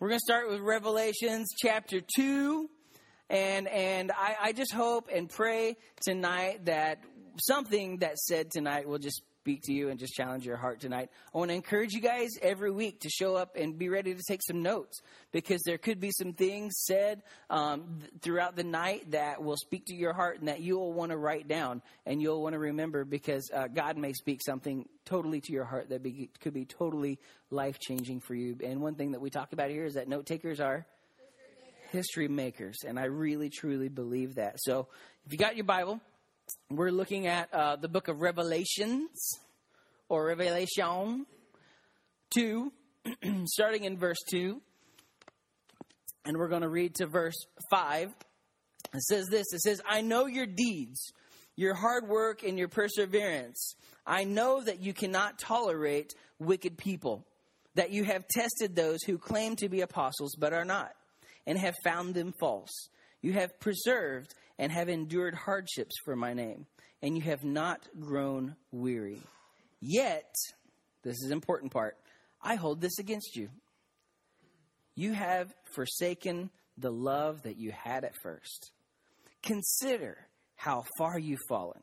We're going to start with Revelations chapter 2. And, and I, I just hope and pray tonight that something that's said tonight will just speak to you and just challenge your heart tonight. I want to encourage you guys every week to show up and be ready to take some notes because there could be some things said um, th- throughout the night that will speak to your heart and that you'll want to write down and you'll want to remember because uh, God may speak something totally to your heart that be, could be totally life changing for you. And one thing that we talk about here is that note takers are history makers. And I really, truly believe that. So if you got your Bible, we're looking at uh, the book of Revelations or Revelation 2, starting in verse 2. And we're going to read to verse 5. It says this It says, I know your deeds, your hard work, and your perseverance. I know that you cannot tolerate wicked people, that you have tested those who claim to be apostles but are not, and have found them false. You have preserved and have endured hardships for my name, and you have not grown weary. Yet, this is important part, I hold this against you. You have forsaken the love that you had at first. Consider how far you've fallen.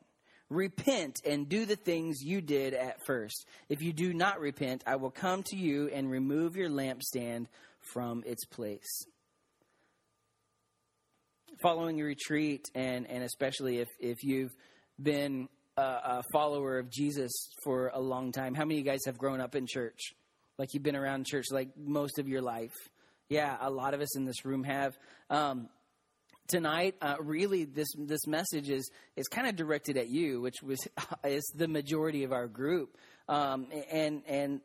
Repent and do the things you did at first. If you do not repent, I will come to you and remove your lampstand from its place following a retreat, and, and especially if, if you've been a, a, follower of Jesus for a long time, how many of you guys have grown up in church? Like you've been around church like most of your life? Yeah, a lot of us in this room have. Um, tonight, uh, really, this this message is is kind of directed at you, which was is the majority of our group, um, and and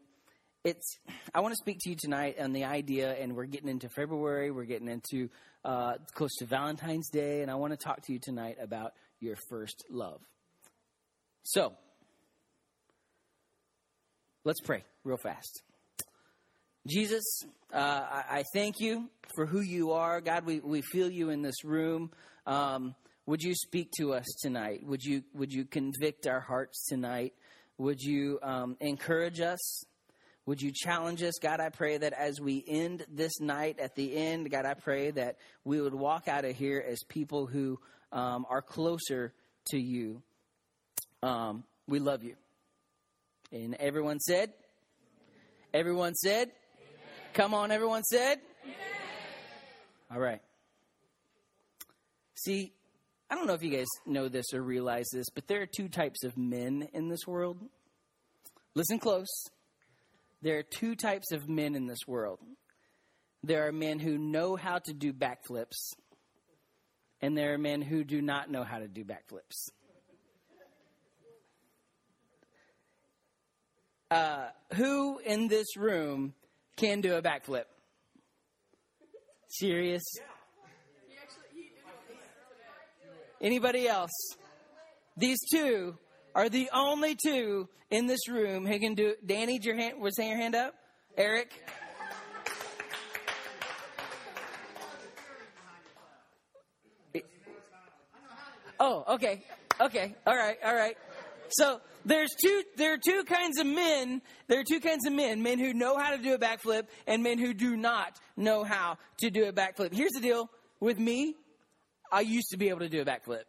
it's i want to speak to you tonight on the idea and we're getting into february we're getting into uh, close to valentine's day and i want to talk to you tonight about your first love. So let's pray real fast. Jesus uh, I, I, thank you for who you are. God we, we feel you in this room. Um, would you speak to us tonight? Would you would you convict our hearts tonight? Would you um, encourage us would you challenge us? God, I pray that as we end this night at the end, God, I pray that we would walk out of here as people who um, are closer to you. Um, we love you. And everyone said, Everyone said, Amen. Come on, everyone said, Amen. All right. See, I don't know if you guys know this or realize this, but there are two types of men in this world. Listen close. There are two types of men in this world there are men who know how to do backflips, and there are men who do not know how to do backflips. Uh, who in this room can do a backflip? Serious? Anybody else? These two are the only two in this room who can do it. Danny, your hand, was your hand up? Eric? Oh, okay. Okay. All right. All right. So there's two there are two kinds of men. There are two kinds of men, men who know how to do a backflip and men who do not know how to do a backflip. Here's the deal with me. I used to be able to do a backflip.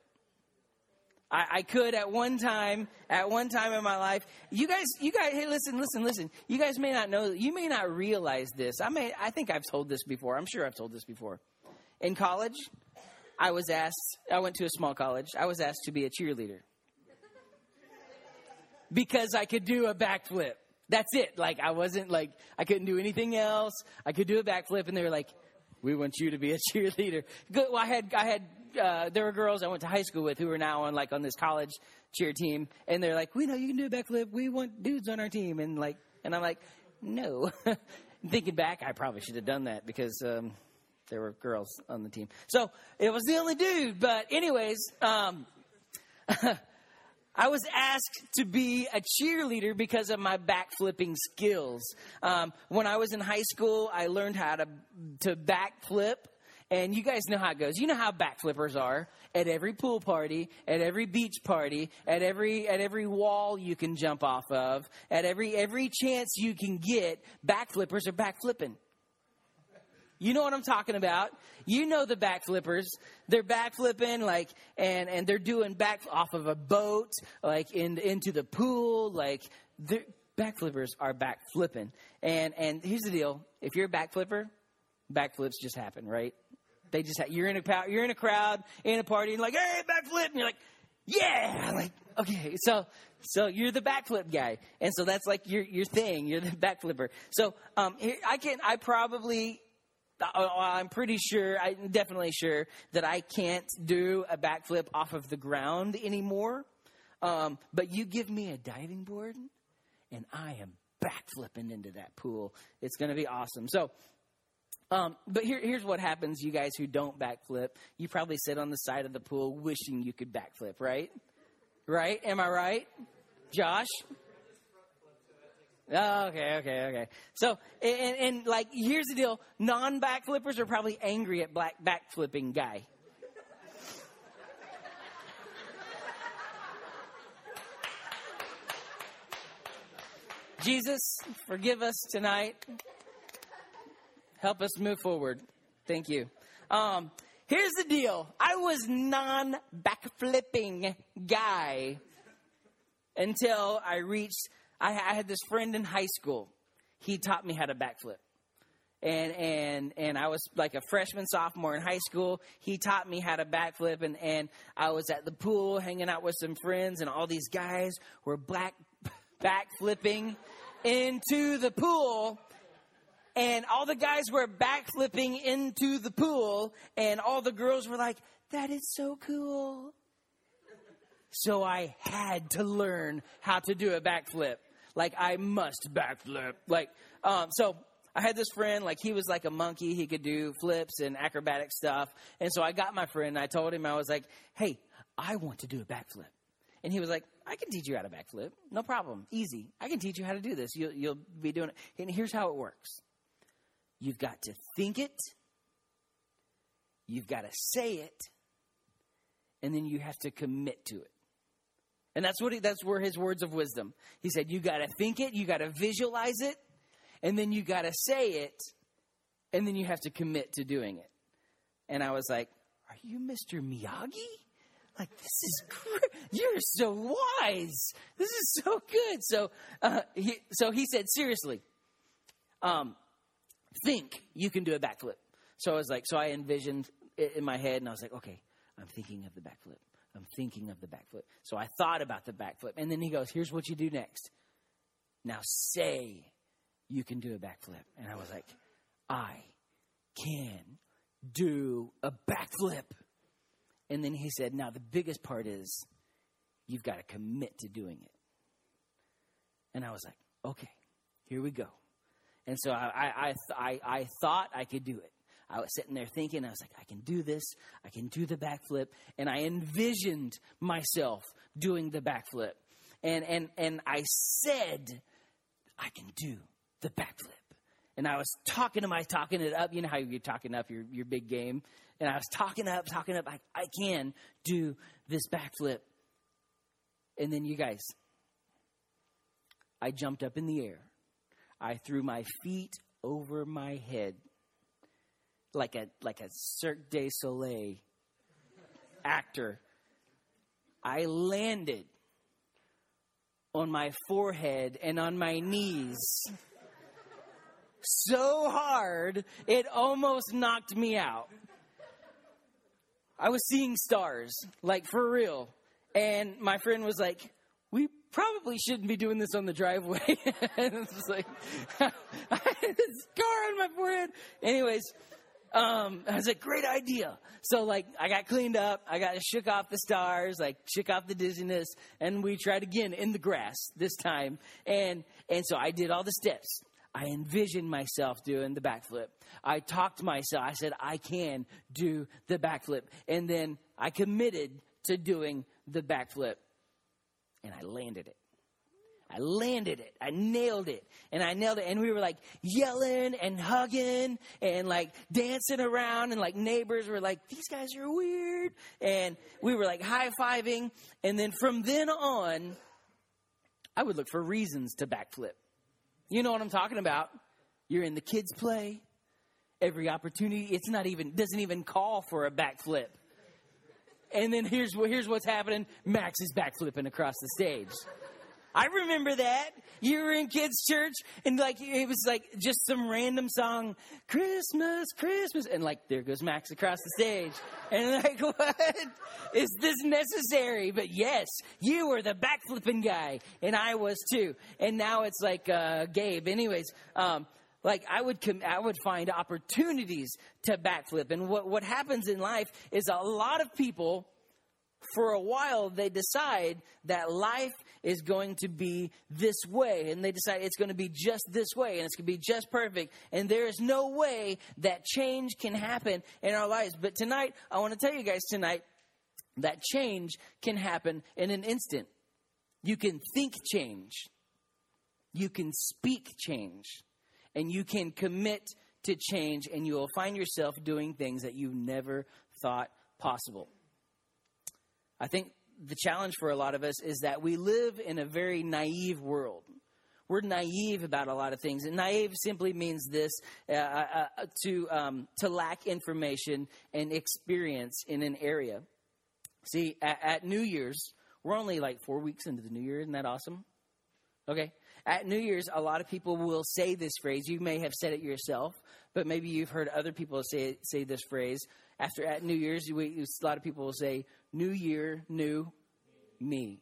I, I could at one time, at one time in my life. You guys, you guys, hey, listen, listen, listen. You guys may not know, you may not realize this. I may, I think I've told this before. I'm sure I've told this before. In college, I was asked, I went to a small college, I was asked to be a cheerleader. Because I could do a backflip. That's it. Like, I wasn't like, I couldn't do anything else. I could do a backflip, and they were like, we want you to be a cheerleader. Good. Well, I had, I had uh, there were girls I went to high school with who are now on like on this college cheer team, and they're like, "We know you can do a backflip. We want dudes on our team." And like, and I'm like, "No." Thinking back, I probably should have done that because um, there were girls on the team. So it was the only dude. But anyways, um, I was asked to be a cheerleader because of my backflipping skills. Um, when I was in high school, I learned how to to backflip and you guys know how it goes. You know how backflippers are at every pool party, at every beach party, at every at every wall you can jump off of, at every every chance you can get, backflippers are backflipping. You know what I'm talking about. You know the backflippers. They're backflipping like and and they're doing back off of a boat, like in into the pool, like they're backflippers are backflipping. And and here's the deal: if you're a backflipper, backflips just happen, right? They just you're in a you're in a crowd in a party and like hey backflip, and you're like yeah, like okay, so so you're the backflip guy, and so that's like your your thing. You're the backflipper. So um, here, I can I probably. Uh, I'm pretty sure, I'm definitely sure that I can't do a backflip off of the ground anymore. Um, but you give me a diving board, and I am backflipping into that pool. It's going to be awesome. So, um, but here, here's what happens, you guys who don't backflip. You probably sit on the side of the pool wishing you could backflip, right? Right? Am I right? Josh? Oh, okay, okay, okay. So, and, and like, here's the deal: non-backflippers are probably angry at black backflipping guy. Jesus, forgive us tonight. Help us move forward. Thank you. Um, here's the deal: I was non-backflipping guy until I reached. I, I had this friend in high school. He taught me how to backflip and and and I was like a freshman sophomore in high school. He taught me how to backflip, and and I was at the pool hanging out with some friends, and all these guys were black backflipping into the pool. And all the guys were backflipping into the pool, and all the girls were like, "That is so cool." So I had to learn how to do a backflip. Like I must backflip. Like um, so I had this friend, like he was like a monkey. He could do flips and acrobatic stuff. And so I got my friend. and I told him I was like, "Hey, I want to do a backflip." And he was like, "I can teach you how to backflip. No problem. Easy. I can teach you how to do this. You'll, you'll be doing it." And here's how it works: you've got to think it, you've got to say it, and then you have to commit to it. And that's what he, that's where his words of wisdom. He said, "You got to think it, you got to visualize it, and then you got to say it, and then you have to commit to doing it." And I was like, "Are you Mr. Miyagi?" Like this is great. You're so wise. This is so good. So, uh, he, so he said, seriously, um, think you can do a backflip. So I was like, so I envisioned it in my head, and I was like, okay, I'm thinking of the backflip. I'm thinking of the backflip. So I thought about the backflip. And then he goes, Here's what you do next. Now say you can do a backflip. And I was like, I can do a backflip. And then he said, Now the biggest part is you've got to commit to doing it. And I was like, Okay, here we go. And so I, I, I, I, thought I could do it. I was sitting there thinking, I was like, I can do this. I can do the backflip. And I envisioned myself doing the backflip. And, and, and I said, I can do the backflip. And I was talking to my, talking it up. You know how you're talking up your, your big game. And I was talking up, talking up. I, I can do this backflip. And then you guys, I jumped up in the air. I threw my feet over my head like a like a Cirque du Soleil actor. I landed on my forehead and on my knees so hard it almost knocked me out. I was seeing stars, like for real. And my friend was like, probably shouldn't be doing this on the driveway. and it's like, I this scar on my forehead. Anyways, um, I was like, great idea. So like, I got cleaned up. I got shook off the stars, like shook off the dizziness, and we tried again in the grass this time. And and so I did all the steps. I envisioned myself doing the backflip. I talked to myself. I said, I can do the backflip. And then I committed to doing the backflip. And I landed it. I landed it. I nailed it. And I nailed it. And we were like yelling and hugging and like dancing around. And like neighbors were like, these guys are weird. And we were like high fiving. And then from then on, I would look for reasons to backflip. You know what I'm talking about. You're in the kids' play every opportunity. It's not even doesn't even call for a backflip. And then here's here's what's happening. Max is backflipping across the stage. I remember that. You were in kids' church and like it was like just some random song, Christmas, Christmas, and like there goes Max across the stage. And like, what? Is this necessary? But yes, you were the backflipping guy, and I was too. And now it's like uh, Gabe. Anyways, um, like I would I would find opportunities to backflip. And what what happens in life is a lot of people for a while they decide that life is going to be this way. And they decide it's going to be just this way and it's going to be just perfect. And there is no way that change can happen in our lives. But tonight i want to tell you guys tonight that change can happen in an instant. You can think change. You can speak change and you can commit to change and you will find yourself doing things that you never thought possible I think the challenge for a lot of us is that we live in a very naive world. We're naive about a lot of things. And naive simply means this uh, uh, uh, to, um, to lack information and experience in an area. See, at, at New Year's, we're only like four weeks into the New Year. Isn't that awesome? Okay. At New Year's, a lot of people will say this phrase. You may have said it yourself, but maybe you've heard other people say say this phrase. After at New Year's, we, a lot of people will say, New Year, new me.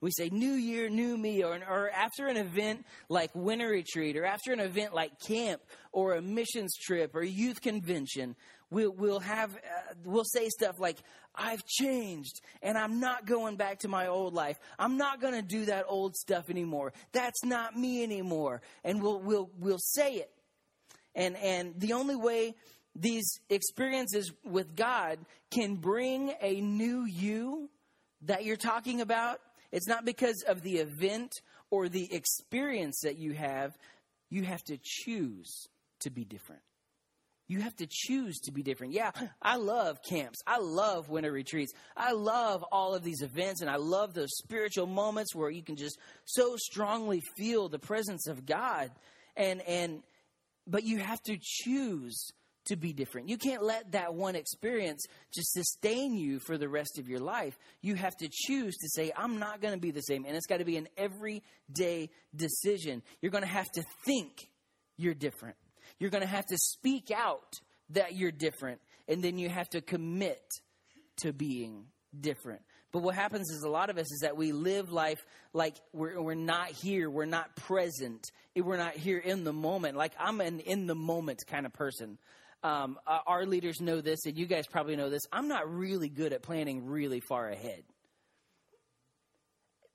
We say New Year, new me, or, or after an event like Winter Retreat, or after an event like camp, or a missions trip, or youth convention, we'll, we'll have, uh, we'll say stuff like, I've changed, and I'm not going back to my old life. I'm not going to do that old stuff anymore. That's not me anymore. And we'll, we'll, we'll say it. And, and the only way these experiences with God can bring a new you that you're talking about. It's not because of the event or the experience that you have. You have to choose to be different. You have to choose to be different. Yeah, I love camps. I love winter retreats. I love all of these events and I love those spiritual moments where you can just so strongly feel the presence of God. And and but you have to choose to be different. You can't let that one experience just sustain you for the rest of your life. You have to choose to say, I'm not going to be the same. And it's got to be an everyday decision. You're going to have to think you're different. You're going to have to speak out that you're different. And then you have to commit to being different. But what happens is a lot of us is that we live life like we're, we're not here, we're not present, we're not here in the moment. Like I'm an in the moment kind of person um, uh, our leaders know this, and you guys probably know this. I'm not really good at planning really far ahead.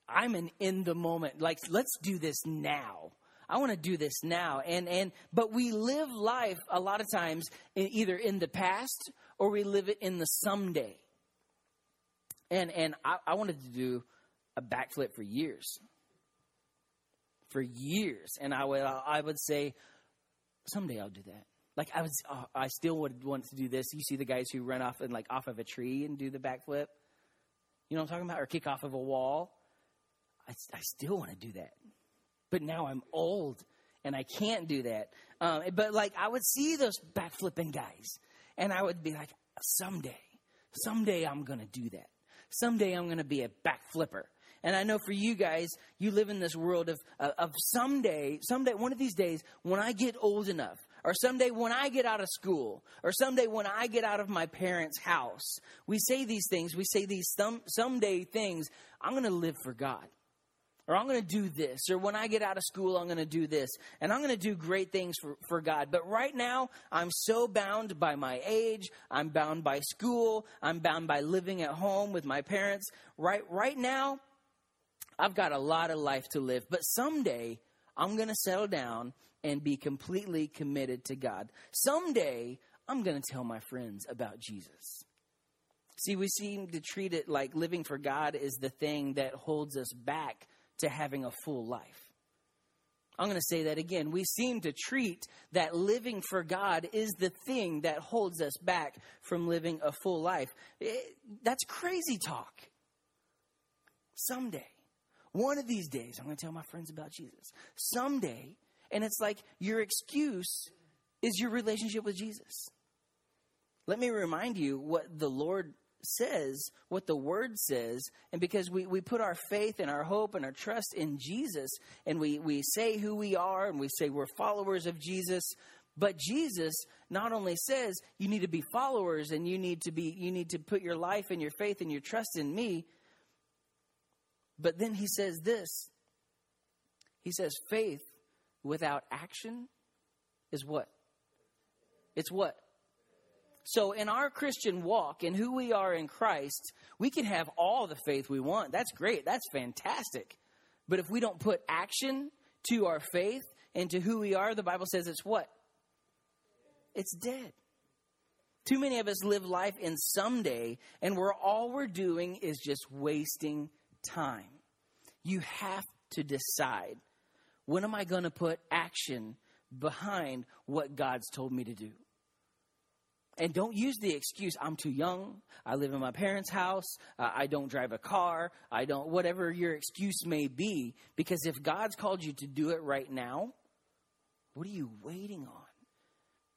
I'm an in the moment, like, let's do this now. I want to do this now. And, and, but we live life a lot of times in, either in the past or we live it in the someday. And, and I, I wanted to do a backflip for years. For years. And I would, I would say, someday I'll do that. Like I was, oh, I still would want to do this. You see the guys who run off and like off of a tree and do the backflip. You know what I'm talking about? Or kick off of a wall. I, I still want to do that, but now I'm old and I can't do that. Um, but like I would see those backflipping guys, and I would be like, someday, someday I'm gonna do that. Someday I'm gonna be a backflipper. And I know for you guys, you live in this world of, of someday, someday, one of these days, when I get old enough, or someday when I get out of school, or someday when I get out of my parents' house. We say these things, we say these some, someday things. I'm to live for God. Or I'm going to do this. Or when I get out of school, I'm going to do this. And I'm going to do great things for, for God. But right now, I'm so bound by my age. I'm bound by school. I'm bound by living at home with my parents. Right, right now, I've got a lot of life to live. But someday, I'm going to settle down and be completely committed to God. Someday, I'm going to tell my friends about Jesus. See, we seem to treat it like living for God is the thing that holds us back to having a full life. I'm going to say that again. We seem to treat that living for God is the thing that holds us back from living a full life. It, that's crazy talk. Someday, one of these days, I'm going to tell my friends about Jesus. Someday, and it's like your excuse is your relationship with Jesus. Let me remind you what the Lord says, what the Word says, and because we, we put our faith and our hope and our trust in Jesus, and we, we say who we are, and we say we're followers of Jesus, but Jesus not only says you need to be followers and you need to be you need to put your life and your faith and your trust in me, but then he says this. He says faith without action is what? It's what? So, in our Christian walk and who we are in Christ, we can have all the faith we want. That's great. That's fantastic. But if we don't put action to our faith and to who we are, the Bible says it's what? It's dead. Too many of us live life in someday, and we're all we're doing is just wasting time. You have to decide when am I going to put action behind what God's told me to do? And don't use the excuse, I'm too young, I live in my parents' house, uh, I don't drive a car, I don't, whatever your excuse may be. Because if God's called you to do it right now, what are you waiting on?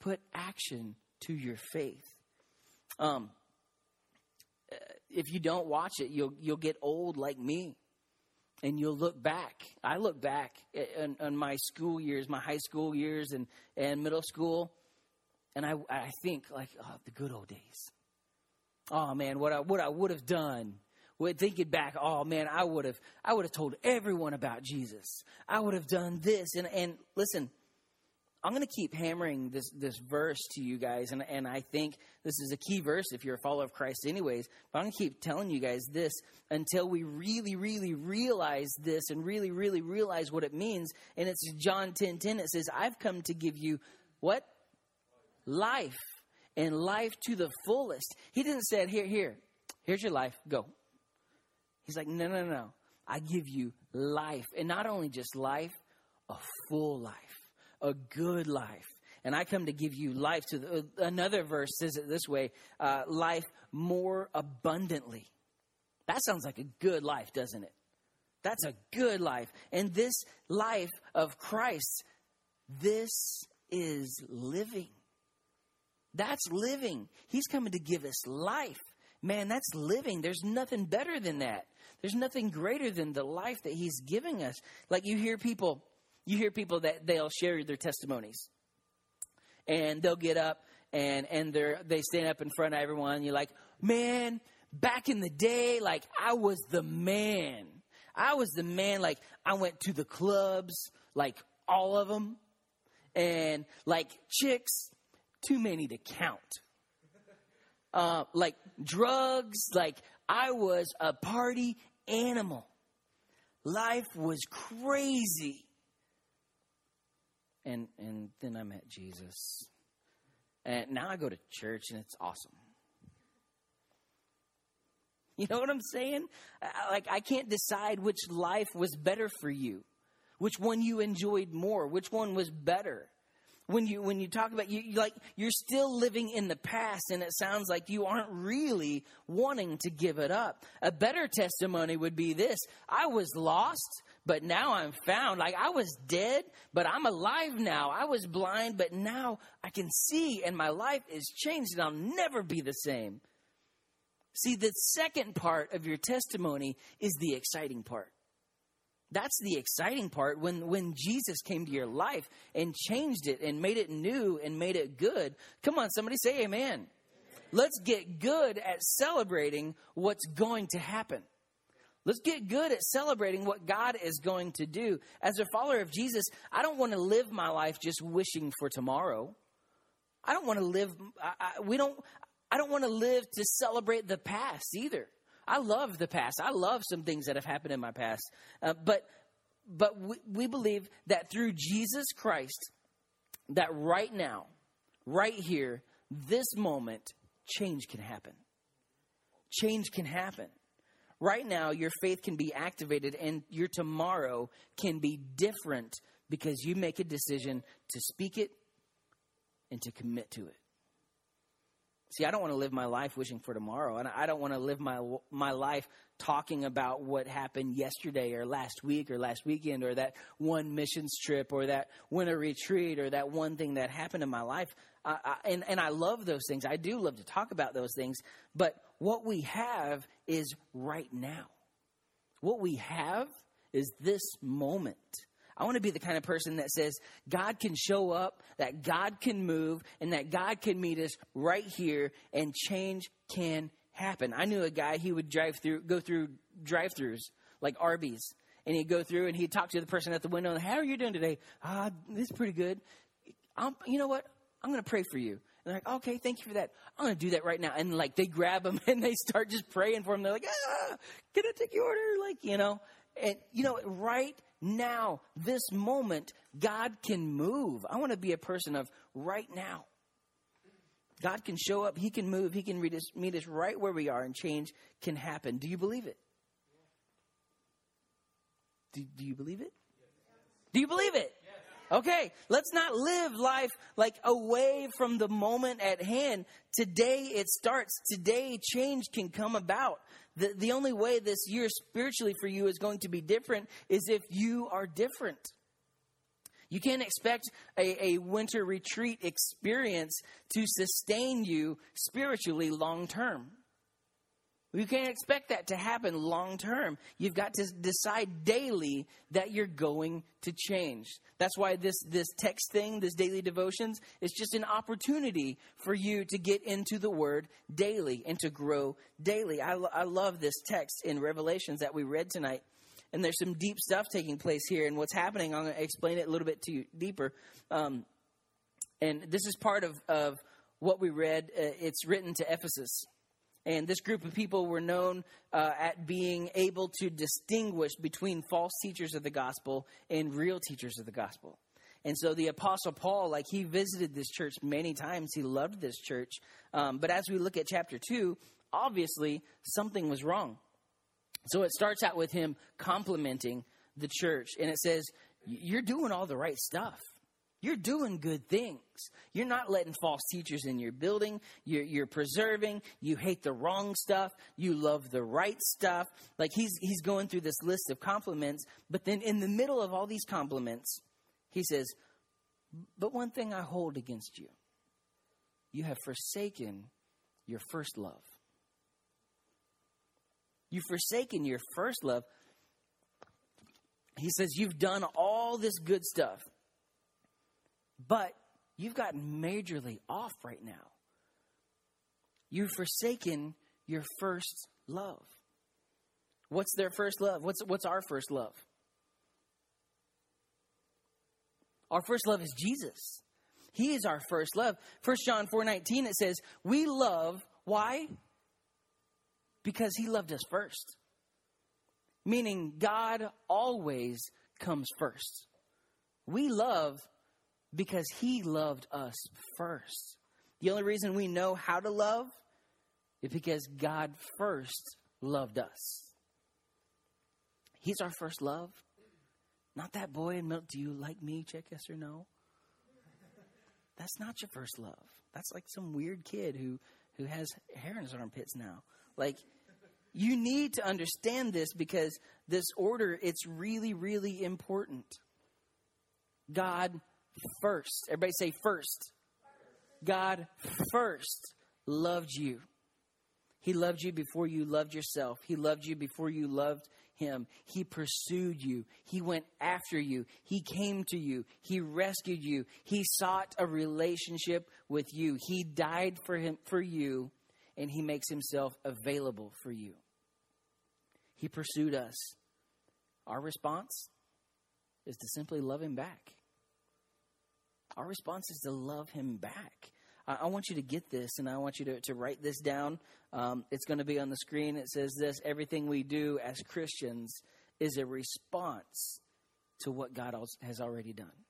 Put action to your faith. Um, uh, if you don't watch it, you'll, you'll get old like me. And you'll look back. I look back on my school years, my high school years, and, and middle school and I, I think like oh, the good old days. Oh man, what I what I would have done. Thinking back, oh man, I would have I would have told everyone about Jesus. I would have done this and and listen, I'm going to keep hammering this this verse to you guys, and and I think this is a key verse if you're a follower of Christ, anyways. But I'm going to keep telling you guys this until we really, really realize this and really, really realize what it means. And it's John 10 10. It says, "I've come to give you what life and life to the fullest. He didn't say, Here, here, here's your life, go. He's like, No, no, no. I give you life. And not only just life, a full life, a good life. And I come to give you life to the, uh, another verse says it this way uh, life more abundantly. That sounds like a good life, doesn't it? That's a good life. And this life of Christ, this is living. That's living. He's coming to give us life. Man, that's living. There's nothing better than that. There's nothing greater than the life that he's giving us. Like you hear people, you hear people that they'll share their testimonies. And they'll get up and and they're they stand up in front of everyone. You're like, "Man, back in the day, like I was the man. I was the man like I went to the clubs, like all of them. And like chicks, too many to count. Uh, like drugs, like I was a party animal. Life was crazy. And and then I met Jesus. And now I go to church and it's awesome. You know what I'm saying? Like I can't decide which life was better for you. Which one you enjoyed more, which one was better when you when you talk about you like you're still living in the past and it sounds like you aren't really wanting to give it up. A better testimony would be this. I was lost but now i'm found. Like i was dead but i'm alive now. I was blind but now i can see and my life is changed and i'll never be the same. See the second part of your testimony is the exciting part that's the exciting part when, when Jesus came to your life and changed it and made it new and made it good. Come on, somebody say amen. amen. Let's get good at celebrating what's going to happen. Let's get good at celebrating what God is going to do. As a follower of Jesus, I don't want to live my life just wishing for tomorrow. I don't want to live, I, I, we don't, I don't want to live to celebrate the past either. I love the past. I love some things that have happened in my past. Uh, but but we, we believe that through Jesus Christ, that right now, right here, this moment, change can happen. Change can happen. Right now, your faith can be activated and your tomorrow can be different because you make a decision to speak it and to commit to it. See, I don't want to live my life wishing for tomorrow, and I don't want to live my my life talking about what happened yesterday or last week or last weekend or that one missions trip or that winter retreat or that one thing that happened in my life. I, I, and and I love those things. I do love to talk about those things. But what we have is right now. What we have is this moment. I want to be the kind of person that says God can show up, that God can move, and that God can meet us right here, and change can happen. I knew a guy, he would drive through, go through drive throughs like Arby's, and he'd go through and he'd talk to the person at the window, and how are you doing today? Ah, this is pretty good. I'm, you know what? I'm going to pray for you. And they're like, okay, thank you for that. I'm going to do that right now. And like, they grab him and they start just praying for him. They're like, ah, can I take your order? Like, you know, and you know, right now, this moment, God can move. I want to be a person of right now. God can show up, He can move, He can meet us, meet us right where we are, and change can happen. Do you believe it? Do, do you believe it? Do you believe it? Okay, let's not live life like away from the moment at hand. Today it starts. Today change can come about. The, the only way this year spiritually for you is going to be different is if you are different. You can't expect a, a winter retreat experience to sustain you spiritually long term. You can't expect that to happen long term. You've got to decide daily that you're going to change. That's why this, this text thing, this daily devotions, is just an opportunity for you to get into the Word daily and to grow daily. I, I love this text in Revelations that we read tonight. And there's some deep stuff taking place here. And what's happening, I'm going to explain it a little bit to you deeper. Um, and this is part of, of what we read. Uh, it's written to Ephesus. And this group of people were known uh, at being able to distinguish between false teachers of the gospel and real teachers of the gospel. And so the Apostle Paul, like he visited this church many times, he loved this church. Um, but as we look at chapter 2, obviously something was wrong. So it starts out with him complimenting the church. And it says, You're doing all the right stuff. You're doing good things. You're not letting false teachers in your building. You're, you're, preserving. You hate the wrong stuff. You love the right stuff. Like he's, he's going through this list of compliments. But then in the middle of all these compliments, he says, But one thing I hold against you you have forsaken your first love. You've forsaken your first love. He says, You've done all this good stuff. But you've gotten majorly off right now. You've forsaken your first love. What's their first love? What's, what's our first love? Our first love is Jesus. He is our first love. 1 John 4:19 it says, "We love why? Because he loved us first." Meaning God always comes first. We love because he loved us first. The only reason we know how to love is because God first loved us. He's our first love. Not that boy in milk. Do you like me? Check yes or no. That's not your first love. That's like some weird kid who who has hair in his armpits now. Like you need to understand this because this order it's really really important. God first. Everybody say first. God first loved you. He loved you before you loved yourself. He loved you before you loved him. He pursued you. He went after you. He came to you. He rescued you. He sought a relationship with you. He died for him for you and he makes himself available for you. He pursued us. Our response is to simply love him back. Our response is to love him back. I, I want you to get this, and I want you to, to write this down. Um, it's going to be on the screen. It says this Everything we do as Christians is a response to what God has already done.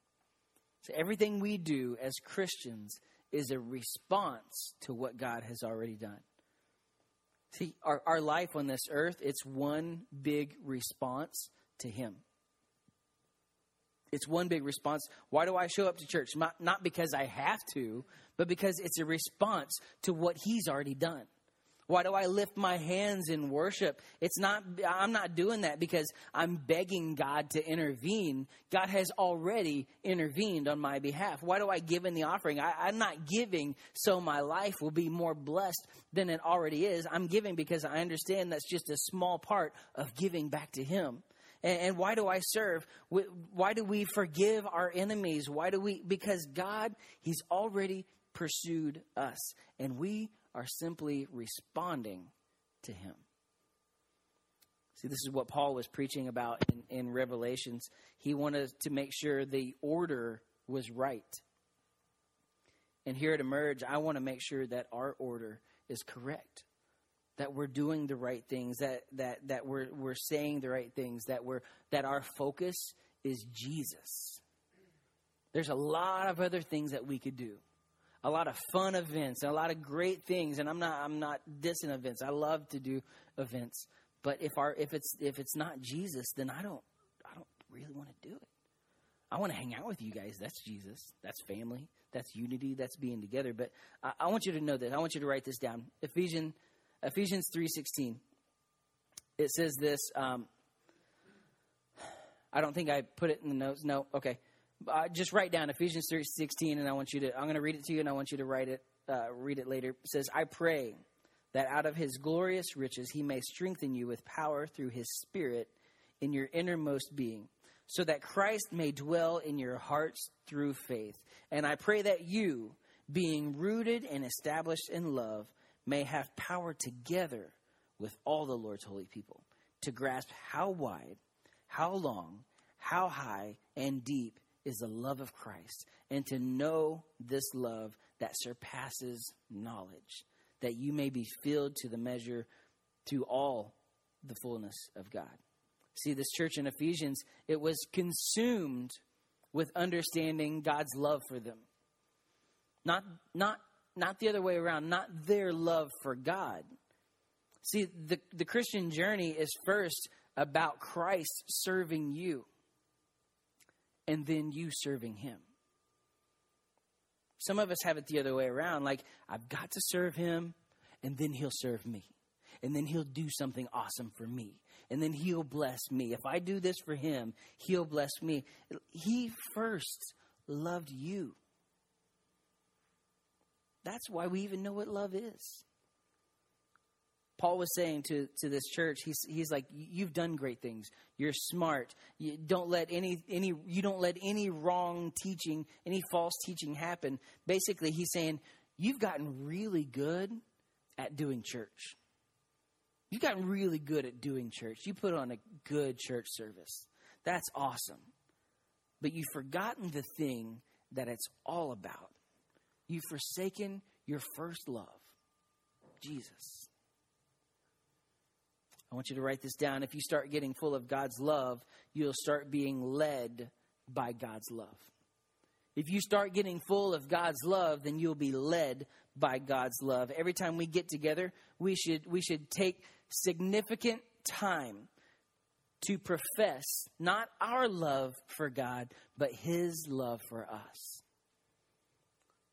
So everything we do as Christians is a response to what God has already done. See, our, our life on this earth, it's one big response to Him. It's one big response. Why do I show up to church? Not, not because I have to, but because it's a response to what He's already done. Why do I lift my hands in worship? It's not, I'm not doing that because I'm begging God to intervene. God has already intervened on my behalf. Why do I give in the offering? I, I'm not giving so my life will be more blessed than it already is. I'm giving because I understand that's just a small part of giving back to Him. And, why do I serve? Why do we forgive our enemies? Why do we? Because God, He's already pursued us. And we are simply responding to him. See, this is what Paul was preaching about in, in Revelations. He wanted to make sure the order was right. And here at Emerge, I want to make sure that our order is correct. That we're doing the right things, that, that, that we're, we're saying the right things, that, we're, that our focus is Jesus. There's a lot of other things that we could do a lot of fun events and a lot of great things. And I'm not I'm not dissing events. I love to do events. But if our if it's if it's not Jesus, then I don't I don't really want to do it. I want to hang out with you guys. That's Jesus. That's family. That's unity. That's being together. But I, I want you to know this. I want you to write this down. Ephesians Ephesians three sixteen. It says this. Um, I don't think I put it in the notes. No. Okay uh, just write down Ephesians 3.16, and I want you to, I'm going to read it to you, and I want you to write it, uh, read it later. It says, I pray that out of his glorious riches he may strengthen you with power through his Spirit in your innermost being, so that Christ may dwell in your hearts through faith. And I pray that you, being rooted and established in love, may have power together with all the Lord's holy people to grasp how wide, how long, how high, and deep is the love of Christ, and to know this love that surpasses knowledge, that you may be filled to the measure to all the fullness of God. See, this church in Ephesians, it was consumed with understanding God's love for them. Not, not, not the other way around, not their love for God. See, the, the Christian journey is first about Christ serving you and then you serving him. Some of us have it the other way around like, I've got to serve him, and then he'll serve me. And then he'll do something awesome for me. And then he'll bless me. If I do this for him, he'll bless me. He first loved you. That's why we even know what love is. Paul was saying to, to this church, he's, he's like, you've done great things. You're smart. You don't let any, any, you don't let any wrong teaching, any false teaching happen. Basically, he's saying, you've gotten really good at doing church. You've gotten really good at doing church. You put on a good church service. That's awesome. But you've forgotten the thing that it's all about. You've forsaken your first love, Jesus. I want you to write this down. If you start getting full of God's love, you'll start being led by God's love. If you start getting full of God's love, then you'll be led by God's love. Every time we get together, we should, we should take significant time to profess not our love for God, but His love for us.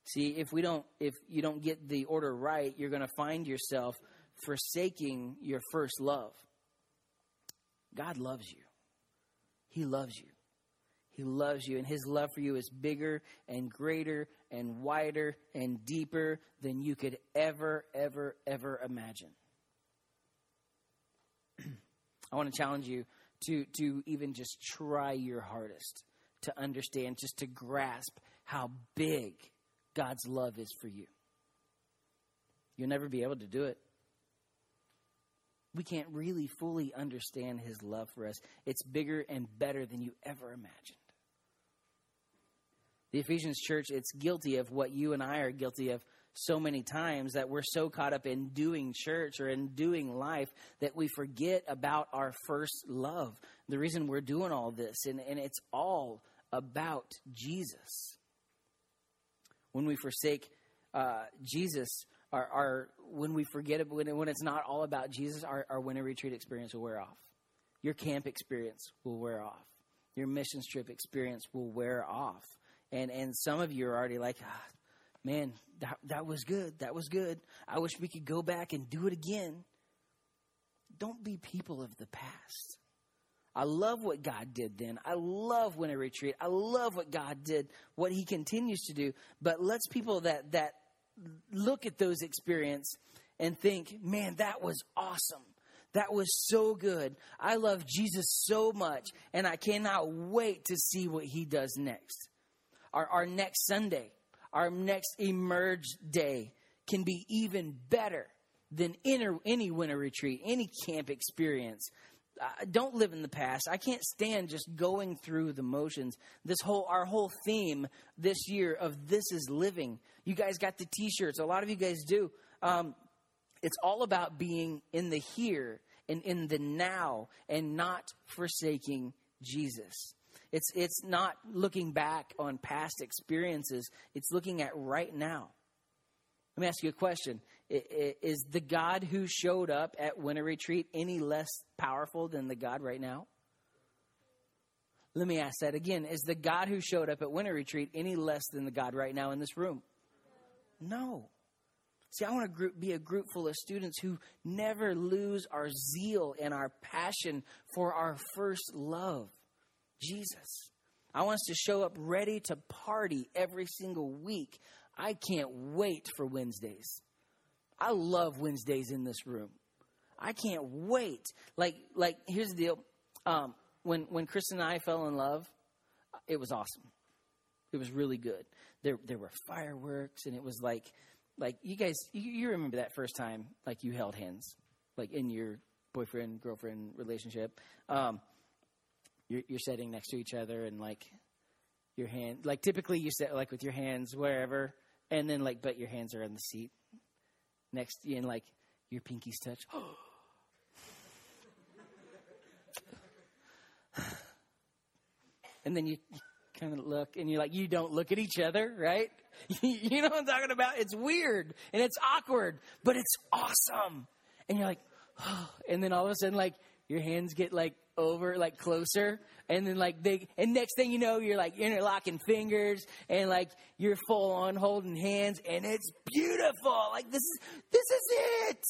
See, if we don't, if you don't get the order right, you're going to find yourself forsaking your first love. God loves you. He loves you. He loves you, and His love for you is bigger and greater and wider and deeper than you could ever, ever, ever imagine. I want to challenge you to, to even just try your hardest to understand, just to grasp how big God's love is for you. You'll never be able to do it we can't really fully understand his love for us. It's bigger and better than you ever imagined. The Ephesians church, it's guilty of what you and I are guilty of so many times that we're so caught up in doing church or in doing life that we forget about our first love. The reason we're doing all this, and, and it's all about Jesus. When we forsake uh, Jesus, our, when we forget it, when, when it's not all about Jesus, our, our winter retreat experience will wear off. Your camp experience will wear off. your mission trip experience will wear off. And and some of you are already like, ah, man, that that was good. That was good. I wish we could go back and do it again. Don't be people of the past. I love what God did then. I love winter retreat. I love what God did, what He continues to do. But let's people that that look at those experience and think, man, that was awesome. That was so good. I love Jesus so much, and I cannot wait to see what he does next. Our, our next Sunday, our next Emerge Day can be even better than inner, any winter retreat, any camp experience. Don't live in the past. I can't stand just going through the motions. This whole our whole theme this year of this is living. You guys got the T-shirts. A lot of you guys do. Um, it's all about being in the here and in the now and not forsaking Jesus. It's, it's not looking back on past experiences, it's looking at right now. Let me ask you a question. Is the God who showed up at Winter Retreat any less powerful than the God right now? Let me ask that again. Is the God who showed up at Winter Retreat any less than the God right now in this room? No. See, I want to be a group full of students who never lose our zeal and our passion for our first love, Jesus. I want us to show up ready to party every single week. I can't wait for Wednesdays. I love Wednesdays in this room. I can't wait. Like, like here's the deal. Um, when when Chris and I fell in love, it was awesome. It was really good. There there were fireworks, and it was like like you guys, you, you remember that first time, like you held hands, like in your boyfriend girlfriend relationship. Um, you're, you're sitting next to each other, and like your hand, like typically you sit like with your hands wherever, and then like, but your hands are on the seat next, and like your pinkies touch. and then you kind of look, and you're like, you don't look at each other, right? you know what I'm talking about? It's weird and it's awkward, but it's awesome. And you're like, and then all of a sudden, like, your hands get like over, like closer. And then like they, and next thing you know, you're like interlocking fingers and like you're full on holding hands and it's beautiful. Like this is, this is it.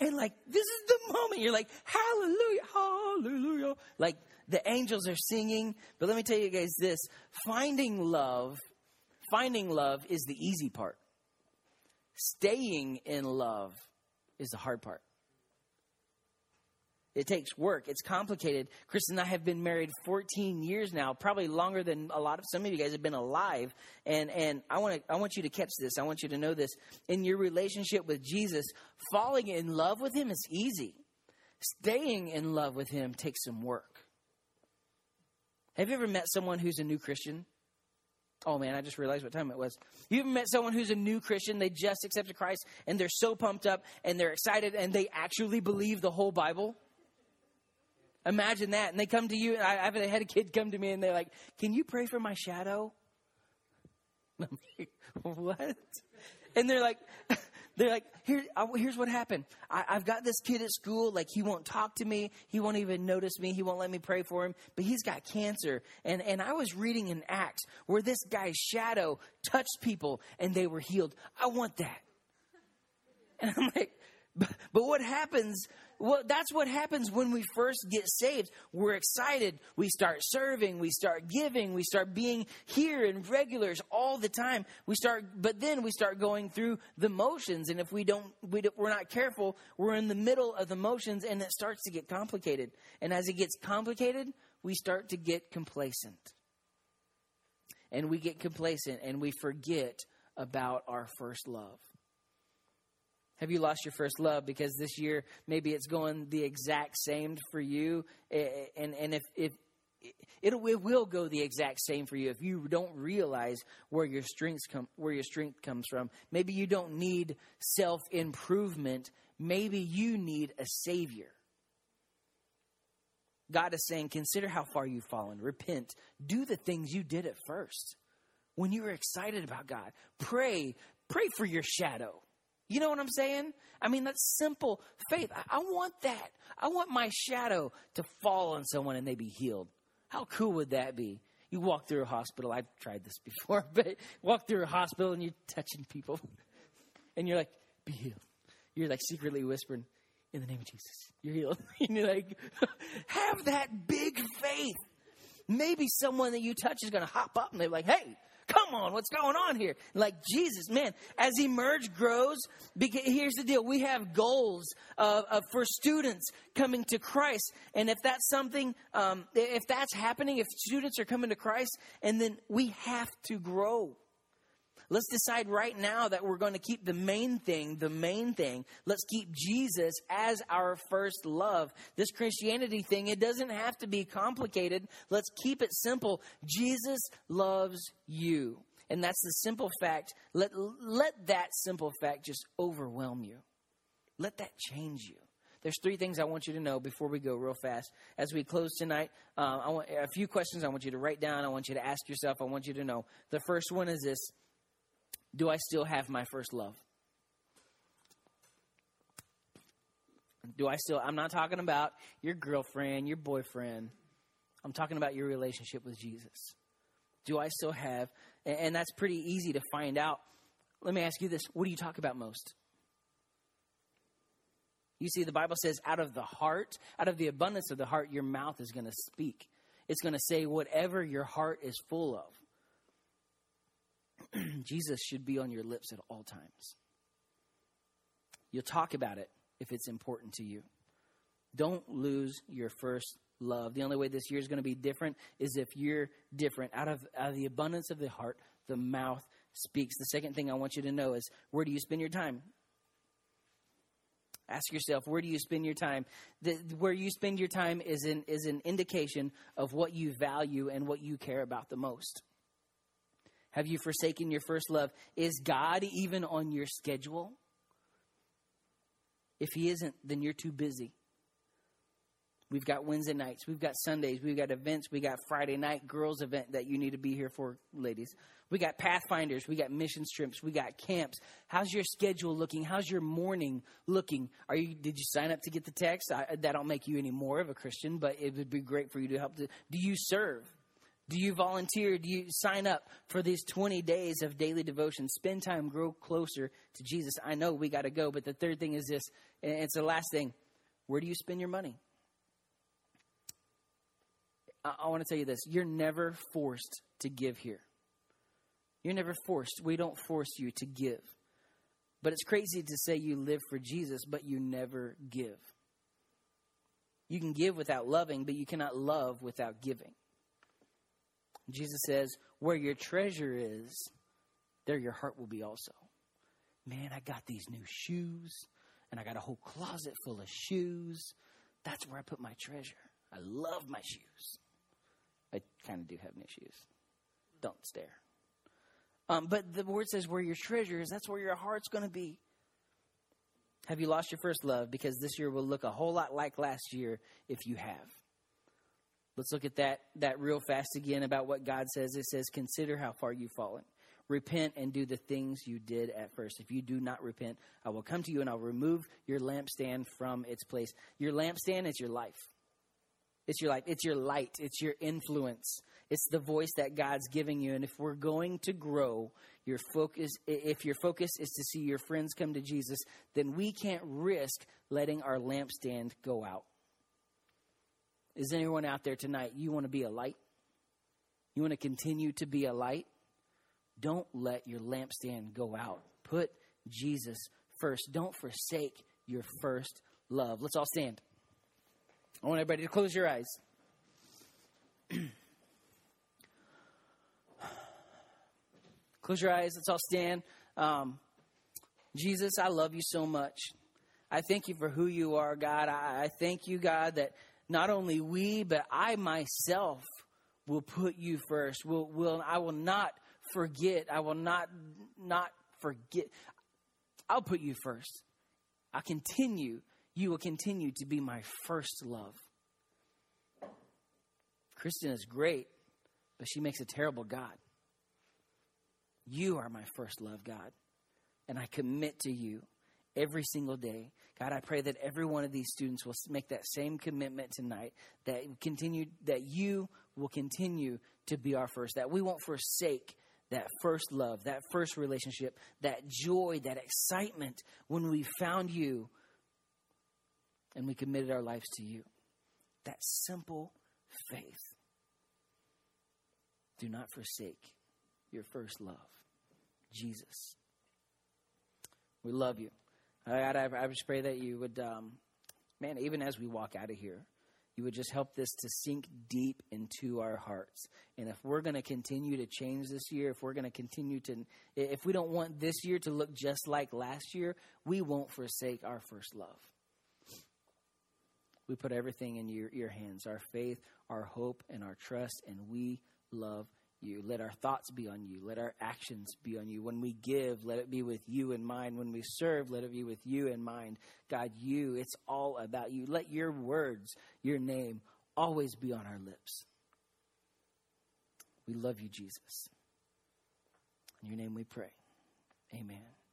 And like, this is the moment you're like, hallelujah, hallelujah. Like the angels are singing. But let me tell you guys this finding love Finding love is the easy part. Staying in love is the hard part. It takes work. It's complicated. Chris and I have been married 14 years now, probably longer than a lot of some of you guys have been alive. And and I want to I want you to catch this. I want you to know this. In your relationship with Jesus, falling in love with him is easy. Staying in love with him takes some work. Have you ever met someone who's a new Christian? Oh man, I just realized what time it was. You ever met someone who's a new Christian? They just accepted Christ and they're so pumped up and they're excited and they actually believe the whole Bible? Imagine that. And they come to you. I, I've had a kid come to me and they're like, Can you pray for my shadow? I'm like, what? And they're like, they're like, Here, here's what happened. I, I've got this kid at school, like, he won't talk to me. He won't even notice me. He won't let me pray for him, but he's got cancer. And, and I was reading in Acts where this guy's shadow touched people and they were healed. I want that. And I'm like, but, but what happens well, that's what happens when we first get saved. We're excited. We start serving. We start giving. We start being here in regulars all the time. We start, but then we start going through the motions. And if we don't, we don't, we're not careful, we're in the middle of the motions and it starts to get complicated. And as it gets complicated, we start to get complacent. And we get complacent and we forget about our first love. Have you lost your first love? Because this year, maybe it's going the exact same for you. And, and if, if it'll, it will go the exact same for you if you don't realize where your strengths come, where your strength comes from. Maybe you don't need self improvement. Maybe you need a savior. God is saying, consider how far you've fallen. Repent. Do the things you did at first when you were excited about God. Pray. Pray for your shadow. You know what I'm saying? I mean, that's simple faith. I, I, want that. I want my shadow to fall on someone and they be healed. How cool would that be? You walk through a hospital. I've tried this before, but walk through a hospital and you're touching people, and you're like, "Be healed." You're like secretly whispering, "In the name of Jesus, you're healed." and you're like, "Have that big faith." Maybe someone that you touch is going to hop up and they're like, "Hey, Come on, what's going on here? Like Jesus, man, as Emerge grows, here's the deal: we have goals of, of for students coming to Christ, and if that's something, um, if that's happening, if students are coming to Christ, and then we have to grow. Let's decide right now that we're going to keep the main thing, the main thing. Let's keep Jesus as our first love. This Christianity thing, it doesn't have to be complicated. Let's keep it simple. Jesus loves you. And that's the simple fact. Let, let that simple fact just overwhelm you. Let that change you. There's three things I want you to know before we go real fast. As we close tonight, uh, I want a few questions I want you to write down. I want you to ask yourself. I want you to know. The first one is this do I still have my first love? Do I still, I'm not talking about your girlfriend, your boyfriend. I'm talking about your relationship with Jesus. Do I still have, and that's pretty easy to find out. Let me ask you this what do you talk about most? You see, the Bible says, out of the heart, out of the abundance of the heart, your mouth is going to speak. It's going to say whatever your heart is full of. Jesus should be on your lips at all times. You'll talk about it if it's important to you. Don't lose your first love. The only way this year is going to be different is if you're different. Out of, out of the abundance of the heart, the mouth speaks. The second thing I want you to know is where do you spend your time? Ask yourself, where do you spend your time? The, where you spend your time is an, is an indication of what you value and what you care about the most. Have you forsaken your first love? Is God even on your schedule? If He isn't, then you're too busy. We've got Wednesday nights, we've got Sundays, we've got events, we got Friday night girls event that you need to be here for, ladies. We got Pathfinders, we got mission trips, we got camps. How's your schedule looking? How's your morning looking? Are you did you sign up to get the text? I, that don't make you any more of a Christian, but it would be great for you to help. To, do you serve? Do you volunteer? Do you sign up for these 20 days of daily devotion? Spend time, grow closer to Jesus. I know we got to go, but the third thing is this, and it's the last thing. Where do you spend your money? I, I want to tell you this you're never forced to give here. You're never forced. We don't force you to give. But it's crazy to say you live for Jesus, but you never give. You can give without loving, but you cannot love without giving. Jesus says, Where your treasure is, there your heart will be also. Man, I got these new shoes, and I got a whole closet full of shoes. That's where I put my treasure. I love my shoes. I kind of do have new shoes. Don't stare. Um, but the word says, where your treasure is, that's where your heart's going to be. Have you lost your first love? Because this year will look a whole lot like last year if you have. Let's look at that, that real fast again about what God says. It says, Consider how far you've fallen. Repent and do the things you did at first. If you do not repent, I will come to you and I'll remove your lampstand from its place. Your lampstand is your life. It's your life. It's your light. It's your influence. It's the voice that God's giving you. And if we're going to grow, your focus, if your focus is to see your friends come to Jesus, then we can't risk letting our lampstand go out. Is anyone out there tonight? You want to be a light? You want to continue to be a light? Don't let your lampstand go out. Put Jesus first. Don't forsake your first love. Let's all stand. I want everybody to close your eyes. close your eyes. Let's all stand. Um, Jesus, I love you so much. I thank you for who you are, God. I, I thank you, God, that not only we, but I myself will put you first. Will will I will not forget. I will not not forget. I'll put you first. I continue. You will continue to be my first love. Kristen is great, but she makes a terrible God. You are my first love, God. And I commit to you every single day. God, I pray that every one of these students will make that same commitment tonight that continue that you will continue to be our first, that we won't forsake that first love, that first relationship, that joy, that excitement when we found you and we committed our lives to you. That simple faith. Do not forsake your first love, Jesus. We love you. God, I, I just pray that you would, um, man, even as we walk out of here, you would just help this to sink deep into our hearts. And if we're going to continue to change this year, if we're going to continue to, if we don't want this year to look just like last year, we won't forsake our first love. We put everything in your, your hands our faith, our hope, and our trust, and we love you. Let our thoughts be on you. Let our actions be on you. When we give, let it be with you in mind. When we serve, let it be with you in mind. God, you, it's all about you. Let your words, your name, always be on our lips. We love you, Jesus. In your name we pray. Amen.